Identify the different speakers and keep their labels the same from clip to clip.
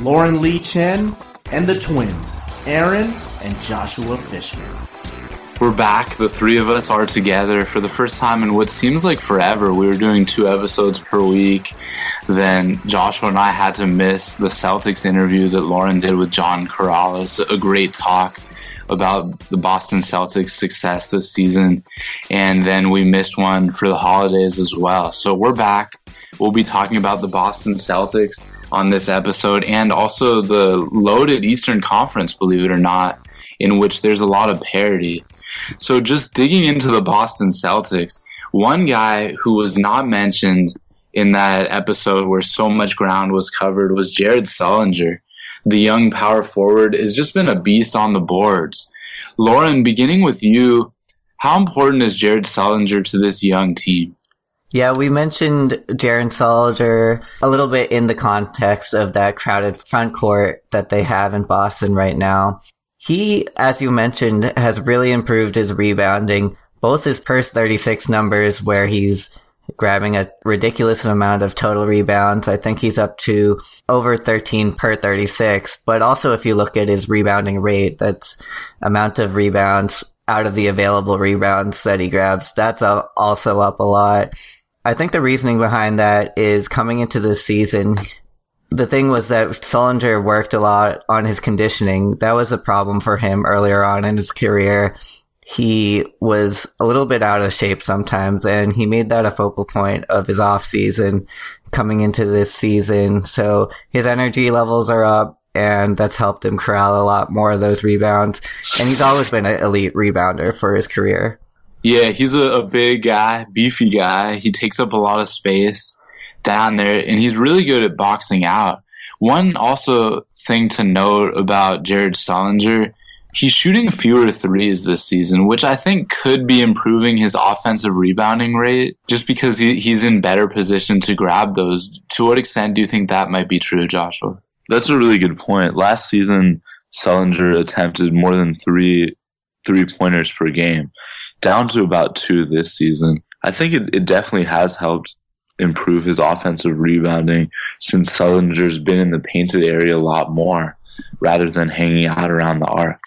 Speaker 1: Lauren Lee Chen and the twins, Aaron and Joshua Fishman.
Speaker 2: We're back. The three of us are together for the first time in what seems like forever. We were doing two episodes per week. Then Joshua and I had to miss the Celtics interview that Lauren did with John Karalis. A great talk about the Boston Celtics' success this season. And then we missed one for the holidays as well. So we're back. We'll be talking about the Boston Celtics on this episode and also the loaded Eastern Conference, believe it or not, in which there's a lot of parity. So just digging into the Boston Celtics, one guy who was not mentioned in that episode where so much ground was covered was Jared Sullinger. The young power forward has just been a beast on the boards. Lauren, beginning with you, how important is Jared Sullinger to this young team?
Speaker 3: Yeah, we mentioned Jared Sullinger a little bit in the context of that crowded front court that they have in Boston right now. He, as you mentioned, has really improved his rebounding, both his per 36 numbers where he's grabbing a ridiculous amount of total rebounds. I think he's up to over 13 per 36, but also if you look at his rebounding rate, that's amount of rebounds out of the available rebounds that he grabs. That's also up a lot. I think the reasoning behind that is coming into this season. The thing was that Sullinger worked a lot on his conditioning. That was a problem for him earlier on in his career. He was a little bit out of shape sometimes, and he made that a focal point of his off season coming into this season. So his energy levels are up, and that's helped him corral a lot more of those rebounds. And he's always been an elite rebounder for his career.
Speaker 2: Yeah, he's a, a, big guy, beefy guy. He takes up a lot of space down there, and he's really good at boxing out. One also thing to note about Jared Sullinger, he's shooting fewer threes this season, which I think could be improving his offensive rebounding rate just because he, he's in better position to grab those. To what extent do you think that might be true, Joshua?
Speaker 4: That's a really good point. Last season, Sullinger attempted more than three three pointers per game down to about two this season. I think it, it definitely has helped improve his offensive rebounding since Sullinger's been in the painted area a lot more rather than hanging out around the arc.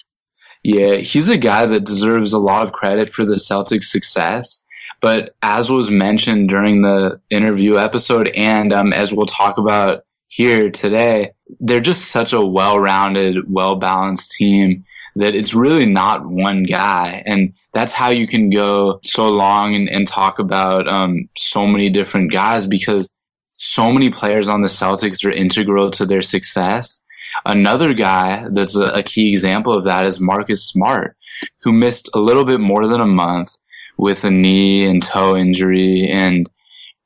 Speaker 2: Yeah, he's a guy that deserves a lot of credit for the Celtics' success. But as was mentioned during the interview episode, and um, as we'll talk about here today, they're just such a well rounded, well balanced team that it's really not one guy. And that's how you can go so long and, and talk about um, so many different guys because so many players on the Celtics are integral to their success. Another guy that's a, a key example of that is Marcus Smart, who missed a little bit more than a month with a knee and toe injury, and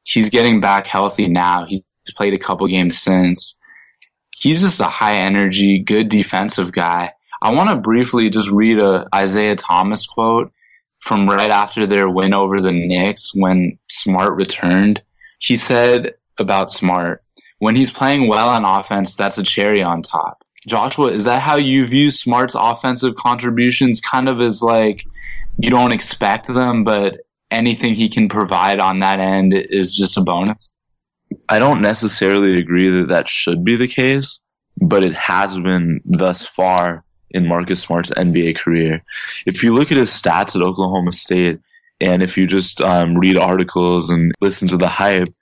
Speaker 2: he's getting back healthy now. He's played a couple games since. He's just a high energy, good defensive guy I want to briefly just read a Isaiah Thomas quote from right after their win over the Knicks when Smart returned. He said about Smart, when he's playing well on offense, that's a cherry on top. Joshua, is that how you view Smart's offensive contributions? Kind of as like you don't expect them, but anything he can provide on that end is just a bonus?
Speaker 4: I don't necessarily agree that that should be the case, but it has been thus far in Marcus Smart's NBA career. If you look at his stats at Oklahoma State, and if you just um, read articles and listen to the hype,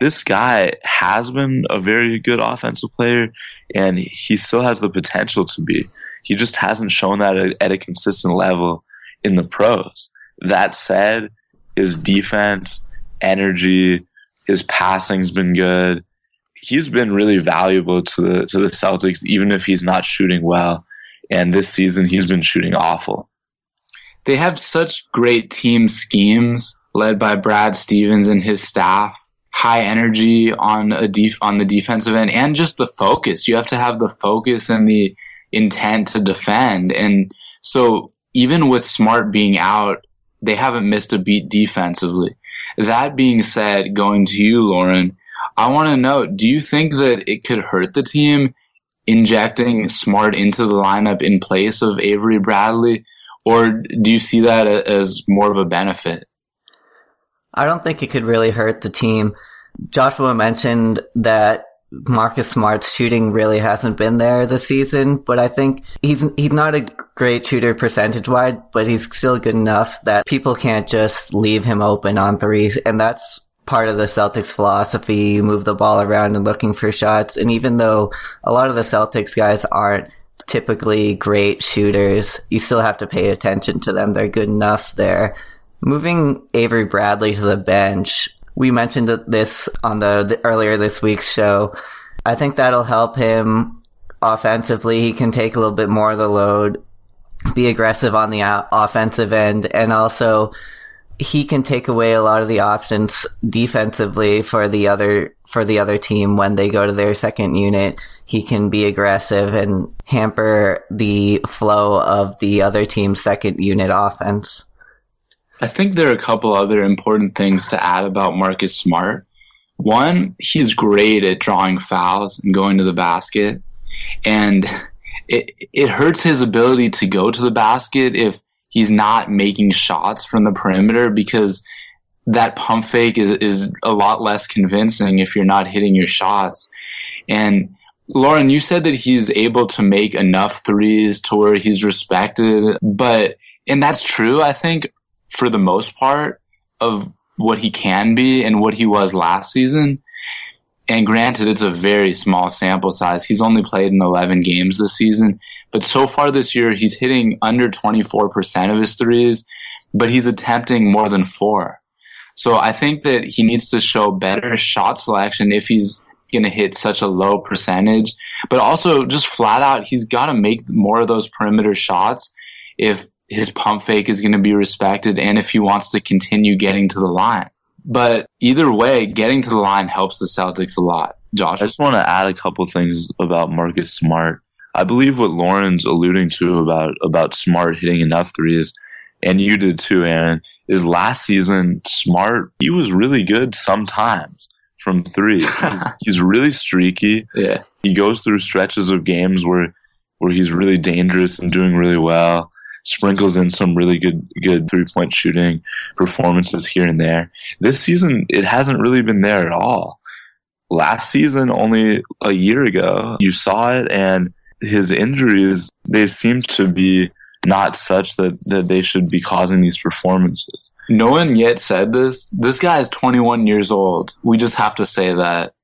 Speaker 4: this guy has been a very good offensive player, and he still has the potential to be. He just hasn't shown that at a consistent level in the pros. That said, his defense, energy, his passing's been good. He's been really valuable to the to the Celtics, even if he's not shooting well. And this season, he's been shooting awful.
Speaker 2: They have such great team schemes led by Brad Stevens and his staff. high energy on a def- on the defensive end and just the focus. You have to have the focus and the intent to defend. And so even with Smart being out, they haven't missed a beat defensively. That being said, going to you, Lauren, I want to know, do you think that it could hurt the team injecting Smart into the lineup in place of Avery Bradley? Or do you see that as more of a benefit?
Speaker 3: I don't think it could really hurt the team. Joshua mentioned that Marcus Smart's shooting really hasn't been there this season, but I think he's he's not a great shooter percentage wise, but he's still good enough that people can't just leave him open on threes, and that's part of the Celtics philosophy. Move the ball around and looking for shots, and even though a lot of the Celtics guys aren't typically great shooters, you still have to pay attention to them. They're good enough there. Moving Avery Bradley to the bench, we mentioned this on the, the, earlier this week's show. I think that'll help him offensively. He can take a little bit more of the load, be aggressive on the offensive end, and also he can take away a lot of the options defensively for the other for the other team when they go to their second unit. He can be aggressive and hamper the flow of the other team's second unit offense.
Speaker 2: I think there are a couple other important things to add about Marcus Smart. One, he's great at drawing fouls and going to the basket. And it, it hurts his ability to go to the basket if he's not making shots from the perimeter because that pump fake is, is a lot less convincing if you're not hitting your shots. And Lauren, you said that he's able to make enough threes to where he's respected, but, and that's true, I think, for the most part of what he can be and what he was last season. And granted, it's a very small sample size. He's only played in 11 games this season, but so far this year, he's hitting under 24% of his threes, but he's attempting more than four. So I think that he needs to show better shot selection if he's going to hit such a low percentage, but also just flat out, he's got to make more of those perimeter shots if his pump fake is going to be respected and if he wants to continue getting to the line. But either way, getting to the line helps the Celtics a lot. Josh?
Speaker 4: I just want to add a couple things about Marcus Smart. I believe what Lauren's alluding to about, about Smart hitting enough threes, and you did too, Aaron, is last season, Smart, he was really good sometimes from three. he's really streaky.
Speaker 2: Yeah.
Speaker 4: He goes through stretches of games where, where he's really dangerous and doing really well sprinkles in some really good good three point shooting performances here and there. This season, it hasn't really been there at all. Last season, only a year ago, you saw it, and his injuries they seem to be not such that that they should be causing these performances.
Speaker 2: No one yet said this. This guy is 21 years old. We just have to say that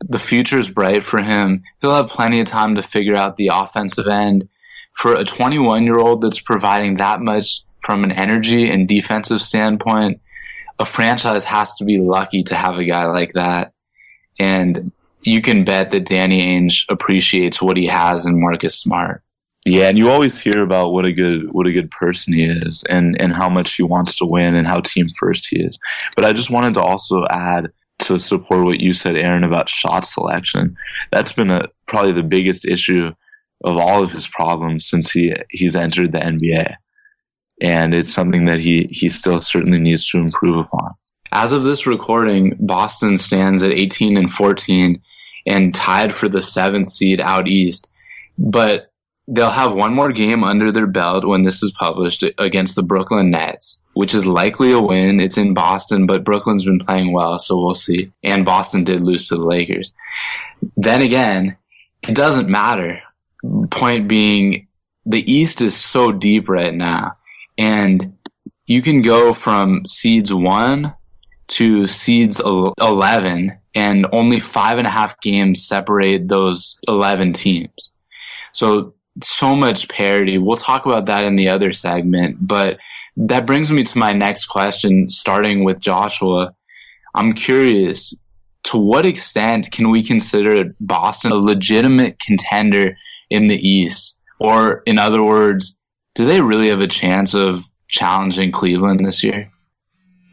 Speaker 2: the future is bright for him. He'll have plenty of time to figure out the offensive end for a 21 year old that's providing that much from an energy and defensive standpoint, a franchise has to be lucky to have a guy like that. And you can bet that Danny Ainge appreciates what he has in Marcus Smart.
Speaker 4: Yeah, and you always hear about what a good what a good person he is and and how much he wants to win and how team first he is. But I just wanted to also add to support what you said Aaron about shot selection. That's been a probably the biggest issue of all of his problems since he he's entered the NBA, and it's something that he he still certainly needs to improve upon.
Speaker 2: As of this recording, Boston stands at 18 and 14 and tied for the seventh seed out east, but they'll have one more game under their belt when this is published against the Brooklyn Nets, which is likely a win. It's in Boston, but Brooklyn's been playing well, so we'll see. And Boston did lose to the Lakers. Then again, it doesn't matter point being the East is so deep right now and you can go from seeds one to seeds 11 and only five and a half games separate those 11 teams. So, so much parity. We'll talk about that in the other segment, but that brings me to my next question, starting with Joshua. I'm curious, to what extent can we consider Boston a legitimate contender in the East? Or, in other words, do they really have a chance of challenging Cleveland this year?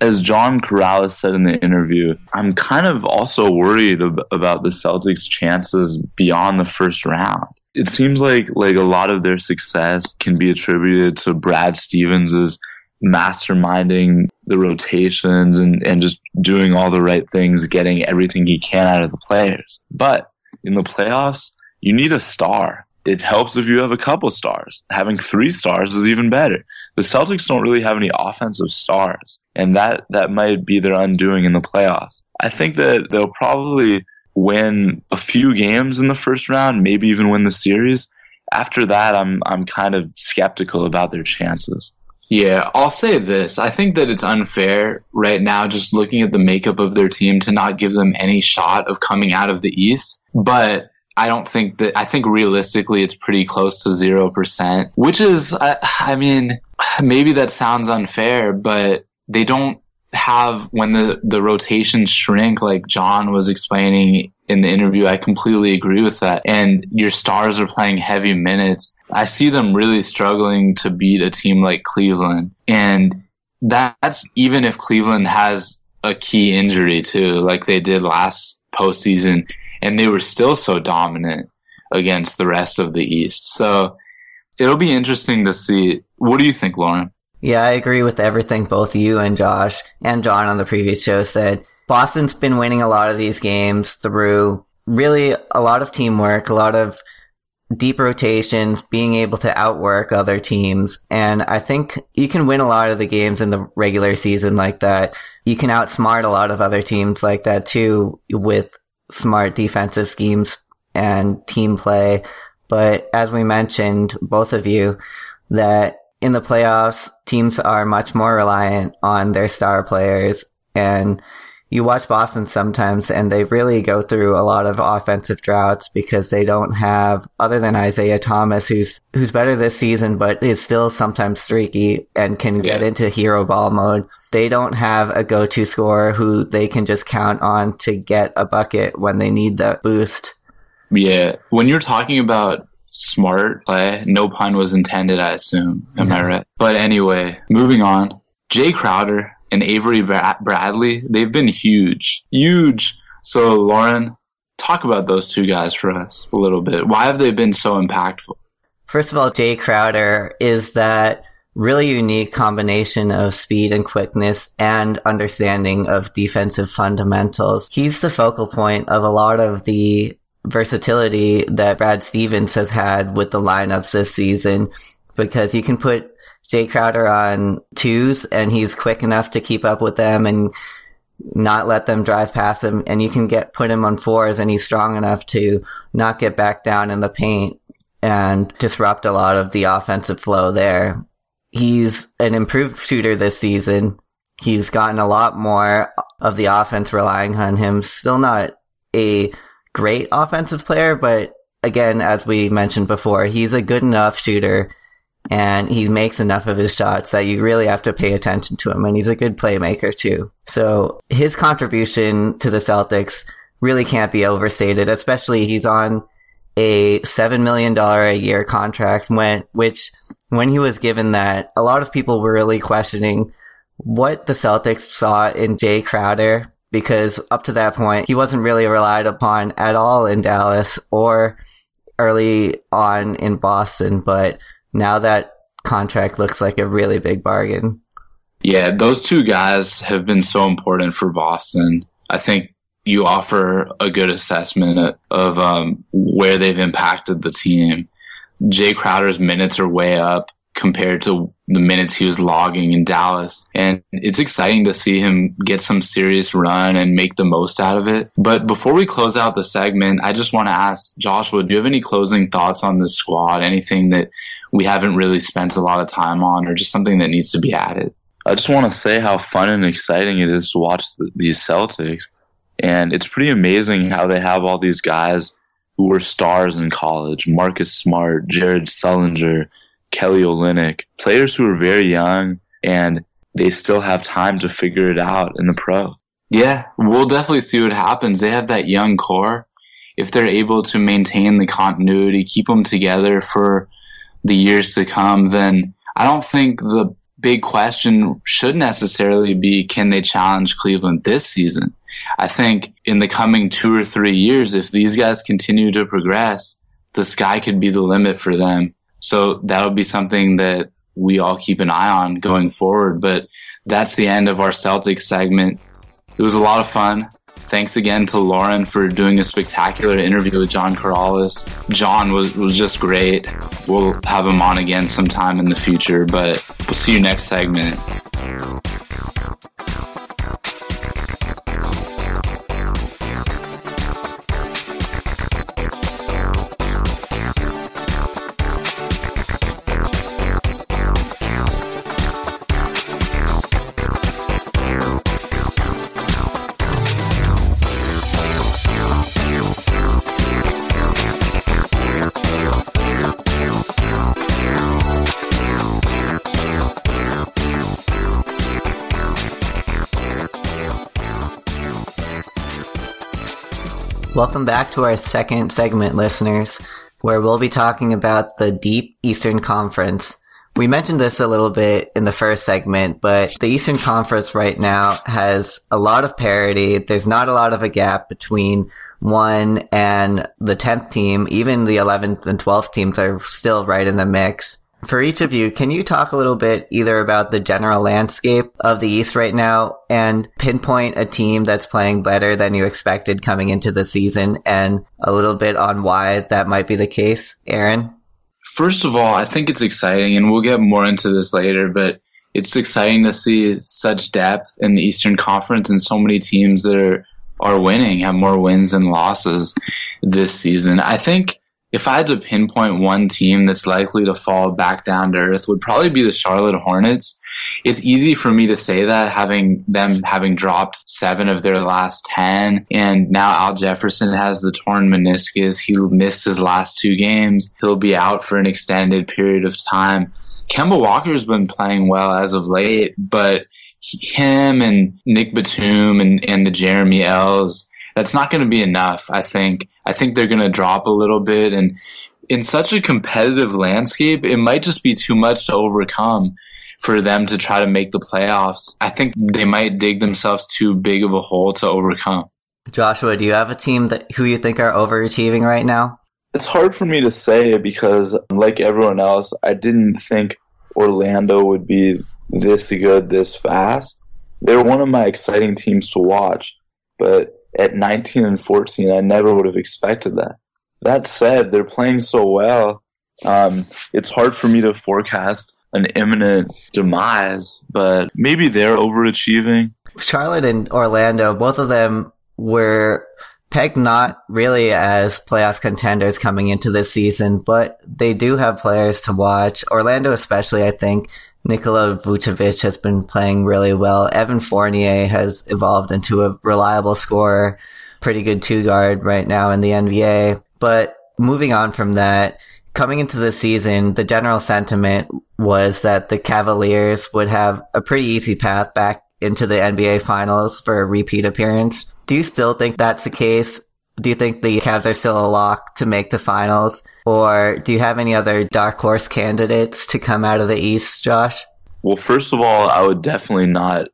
Speaker 4: As John Karalis said in the interview, I'm kind of also worried ab- about the Celtics' chances beyond the first round. It seems like like a lot of their success can be attributed to Brad Stevens' masterminding the rotations and, and just doing all the right things, getting everything he can out of the players. But in the playoffs, you need a star. It helps if you have a couple stars. Having three stars is even better. The Celtics don't really have any offensive stars, and that, that might be their undoing in the playoffs. I think that they'll probably win a few games in the first round, maybe even win the series. After that, I'm I'm kind of skeptical about their chances.
Speaker 2: Yeah, I'll say this. I think that it's unfair right now, just looking at the makeup of their team, to not give them any shot of coming out of the East. But I don't think that, I think realistically it's pretty close to 0%, which is, I, I mean, maybe that sounds unfair, but they don't have when the the rotations shrink like John was explaining in the interview I completely agree with that. And your stars are playing heavy minutes. I see them really struggling to beat a team like Cleveland. And that's even if Cleveland has a key injury too like they did last postseason and they were still so dominant against the rest of the East. So it'll be interesting to see. What do you think Lauren
Speaker 3: yeah, I agree with everything both you and Josh and John on the previous show said. Boston's been winning a lot of these games through really a lot of teamwork, a lot of deep rotations, being able to outwork other teams. And I think you can win a lot of the games in the regular season like that. You can outsmart a lot of other teams like that too with smart defensive schemes and team play. But as we mentioned, both of you, that in the playoffs, teams are much more reliant on their star players. And you watch Boston sometimes and they really go through a lot of offensive droughts because they don't have, other than Isaiah Thomas, who's, who's better this season, but is still sometimes streaky and can get into hero ball mode. They don't have a go-to scorer who they can just count on to get a bucket when they need that boost.
Speaker 2: Yeah. When you're talking about smart play. No pun was intended, I assume. Am I right? But anyway, moving on. Jay Crowder and Avery Bradley, they've been huge. Huge. So, Lauren, talk about those two guys for us a little bit. Why have they been so impactful?
Speaker 3: First of all, Jay Crowder is that really unique combination of speed and quickness and understanding of defensive fundamentals. He's the focal point of a lot of the versatility that Brad Stevens has had with the lineups this season because you can put Jay Crowder on twos and he's quick enough to keep up with them and not let them drive past him and you can get put him on fours and he's strong enough to not get back down in the paint and disrupt a lot of the offensive flow there. He's an improved shooter this season. He's gotten a lot more of the offense relying on him. Still not a great offensive player, but again, as we mentioned before, he's a good enough shooter and he makes enough of his shots that you really have to pay attention to him. And he's a good playmaker too. So his contribution to the Celtics really can't be overstated, especially he's on a $7 million a year contract when, which when he was given that, a lot of people were really questioning what the Celtics saw in Jay Crowder because up to that point, he wasn't really relied upon at all in Dallas or early on in Boston. But now that contract looks like a really big bargain.
Speaker 2: Yeah, those two guys have been so important for Boston. I think you offer a good assessment of um, where they've impacted the team. Jay Crowder's minutes are way up compared to the minutes he was logging in Dallas. And it's exciting to see him get some serious run and make the most out of it. But before we close out the segment, I just want to ask Joshua, do you have any closing thoughts on this squad? Anything that we haven't really spent a lot of time on or just something that needs to be added?
Speaker 4: I just want to say how fun and exciting it is to watch the, these Celtics. And it's pretty amazing how they have all these guys who were stars in college Marcus Smart, Jared Sullinger, Kelly Olynyk, players who are very young and they still have time to figure it out in the pro.
Speaker 2: Yeah, we'll definitely see what happens. They have that young core. If they're able to maintain the continuity, keep them together for the years to come, then I don't think the big question should necessarily be can they challenge Cleveland this season? I think in the coming two or three years, if these guys continue to progress, the sky could be the limit for them. So that'll be something that we all keep an eye on going forward. But that's the end of our Celtics segment. It was a lot of fun. Thanks again to Lauren for doing a spectacular interview with John Karalis. John was, was just great. We'll have him on again sometime in the future, but we'll see you next segment.
Speaker 3: Welcome back to our second segment, listeners, where we'll be talking about the Deep Eastern Conference. We mentioned this a little bit in the first segment, but the Eastern Conference right now has a lot of parity. There's not a lot of a gap between one and the 10th team. Even the 11th and 12th teams are still right in the mix. For each of you, can you talk a little bit either about the general landscape of the East right now and pinpoint a team that's playing better than you expected coming into the season and a little bit on why that might be the case? Aaron?
Speaker 2: First of all, I think it's exciting, and we'll get more into this later, but it's exciting to see such depth in the Eastern Conference and so many teams that are, are winning, have more wins than losses this season. I think if I had to pinpoint one team that's likely to fall back down to earth would probably be the Charlotte Hornets. It's easy for me to say that having them having dropped seven of their last 10 and now Al Jefferson has the torn meniscus. He missed his last two games. He'll be out for an extended period of time. Kemba Walker's been playing well as of late, but him and Nick Batum and, and the Jeremy Lins that's not going to be enough. I think. I think they're going to drop a little bit, and in such a competitive landscape, it might just be too much to overcome for them to try to make the playoffs. I think they might dig themselves too big of a hole to overcome.
Speaker 3: Joshua, do you have a team that who you think are overachieving right now?
Speaker 4: It's hard for me to say because, like everyone else, I didn't think Orlando would be this good this fast. They're one of my exciting teams to watch, but at 19 and 14, I never would have expected that. That said, they're playing so well. Um, it's hard for me to forecast an imminent demise, but maybe they're overachieving.
Speaker 3: Charlotte and Orlando, both of them were pegged not really as playoff contenders coming into this season, but they do have players to watch. Orlando, especially, I think, Nikola Vucevic has been playing really well. Evan Fournier has evolved into a reliable scorer, pretty good two guard right now in the NBA. But moving on from that, coming into the season, the general sentiment was that the Cavaliers would have a pretty easy path back into the NBA finals for a repeat appearance. Do you still think that's the case? Do you think the Cavs are still a lock to make the finals? Or do you have any other dark horse candidates to come out of the East, Josh?
Speaker 4: Well, first of all, I would definitely not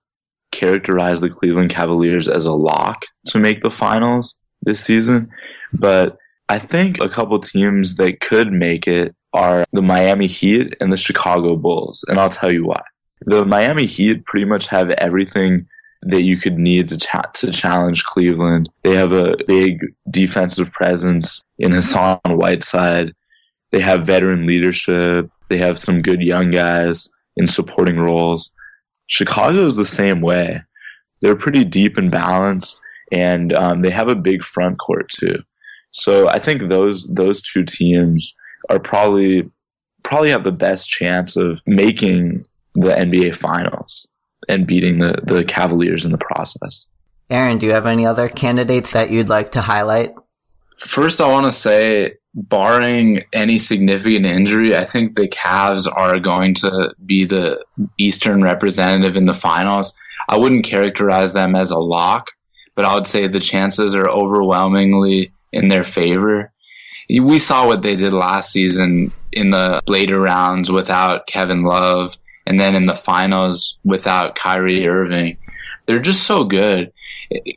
Speaker 4: characterize the Cleveland Cavaliers as a lock to make the finals this season. But I think a couple teams that could make it are the Miami Heat and the Chicago Bulls. And I'll tell you why. The Miami Heat pretty much have everything that you could need to to challenge Cleveland. They have a big defensive presence in Hassan Whiteside. They have veteran leadership. They have some good young guys in supporting roles. Chicago is the same way. They're pretty deep and balanced, and um, they have a big front court too. So I think those those two teams are probably probably have the best chance of making the NBA Finals and beating the, the Cavaliers in the process.
Speaker 3: Aaron, do you have any other candidates that you'd like to highlight?
Speaker 2: First, I want to say, barring any significant injury, I think the Cavs are going to be the Eastern representative in the finals. I wouldn't characterize them as a lock, but I would say the chances are overwhelmingly in their favor. We saw what they did last season in the later rounds without Kevin Love and then in the finals without Kyrie Irving. They're just so good.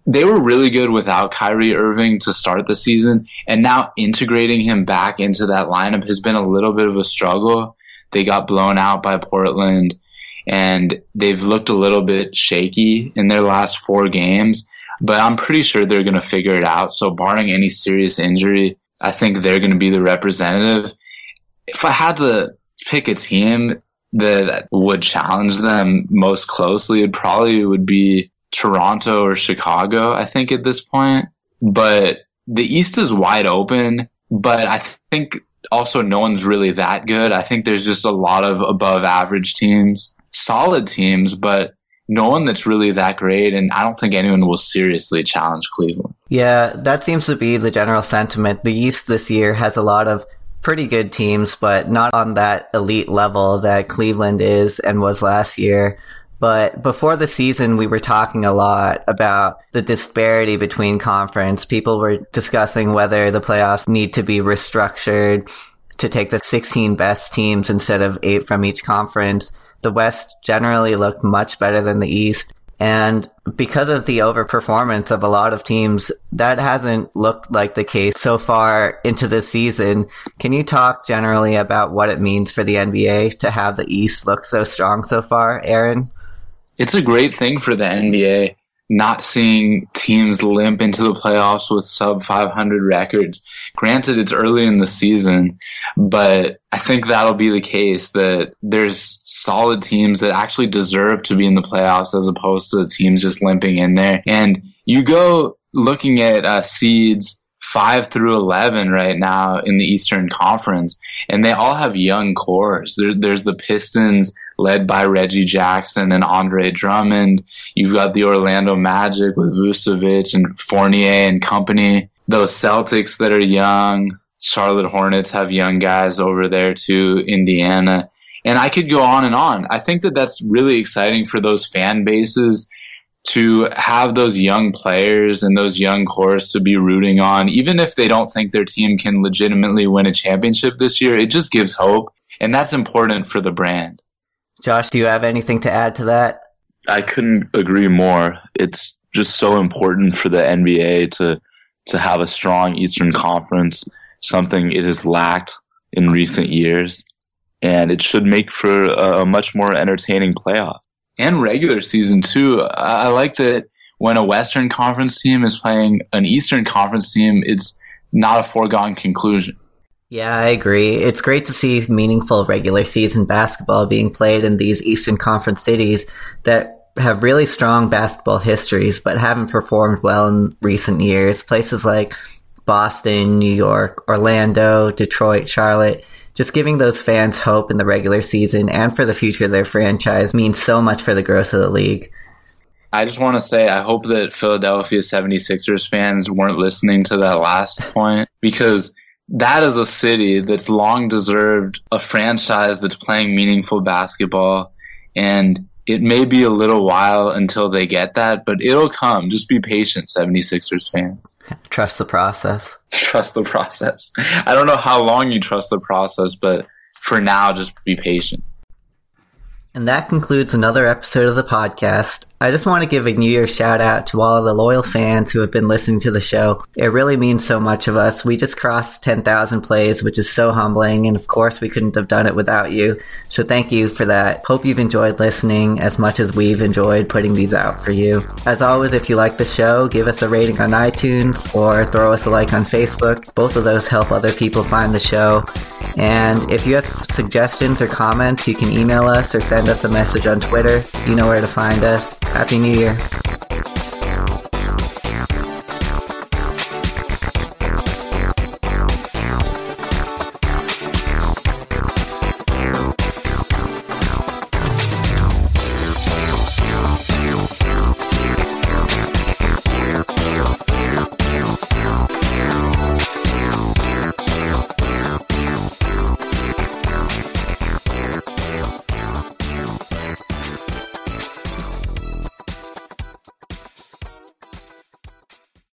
Speaker 2: They were really good without Kyrie Irving to start the season, and now integrating him back into that lineup has been a little bit of a struggle. They got blown out by Portland, and they've looked a little bit shaky in their last four games, but I'm pretty sure they're going to figure it out. So, barring any serious injury, I think they're going to be the representative. If I had to pick a team that would challenge them most closely, it probably would be Toronto or Chicago, I think, at this point. But the East is wide open, but I think also no one's really that good. I think there's just a lot of above average teams, solid teams, but no one that's really that great. And I don't think anyone will seriously challenge Cleveland.
Speaker 3: Yeah, that seems to be the general sentiment. The East this year has a lot of pretty good teams, but not on that elite level that Cleveland is and was last year. But before the season, we were talking a lot about the disparity between conference. People were discussing whether the playoffs need to be restructured to take the 16 best teams instead of eight from each conference. The West generally looked much better than the East. And because of the overperformance of a lot of teams, that hasn't looked like the case so far into this season. Can you talk generally about what it means for the NBA to have the East look so strong so far, Aaron?
Speaker 2: it's a great thing for the NBA not seeing teams limp into the playoffs with sub 500 records. Granted, it's early in the season, but I think that'll be the case that there's solid teams that actually deserve to be in the playoffs as opposed to the teams just limping in there. And you go looking at uh, seeds five through 11 right now in the Eastern Conference, and they all have young cores. There, there's the Pistons led by Reggie Jackson and Andre Drummond. You've got the Orlando Magic with Vucevic and Fournier and company. Those Celtics that are young. Charlotte Hornets have young guys over there too. Indiana. And I could go on and on. I think that that's really exciting for those fan bases to have those young players and those young cores to be rooting on, even if they don't think their team can legitimately win a championship this year, it just gives hope. And that's important for the brand.
Speaker 3: Josh, do you have anything to add to that?
Speaker 4: I couldn't agree more. It's just so important for the NBA to to have a strong Eastern Conference, something it has lacked in recent years, and it should make for a, a much more entertaining playoff
Speaker 2: and regular season too. I like that when a Western Conference team is playing an Eastern Conference team, it's not a foregone conclusion.
Speaker 3: Yeah, I agree. It's great to see meaningful regular season basketball being played in these Eastern Conference cities that have really strong basketball histories but haven't performed well in recent years. Places like Boston, New York, Orlando, Detroit, Charlotte. Just giving those fans hope in the regular season and for the future of their franchise means so much for the growth of the league.
Speaker 2: I just want to say I hope that Philadelphia 76ers fans weren't listening to that last point because that is a city that's long deserved a franchise that's playing meaningful basketball. And it may be a little while until they get that, but it'll come. Just be patient, 76ers fans.
Speaker 3: Trust the process.
Speaker 2: Trust the process. I don't know how long you trust the process, but for now, just be patient.
Speaker 3: And that concludes another episode of the podcast. I just want to give a New Year's shout out to all of the loyal fans who have been listening to the show. It really means so much of us. We just crossed 10,000 plays, which is so humbling. And of course, we couldn't have done it without you. So thank you for that. Hope you've enjoyed listening as much as we've enjoyed putting these out for you. As always, if you like the show, give us a rating on iTunes or throw us a like on Facebook. Both of those help other people find the show. And if you have suggestions or comments, you can email us or send us a message on Twitter. You know where to find us. Happy New Year.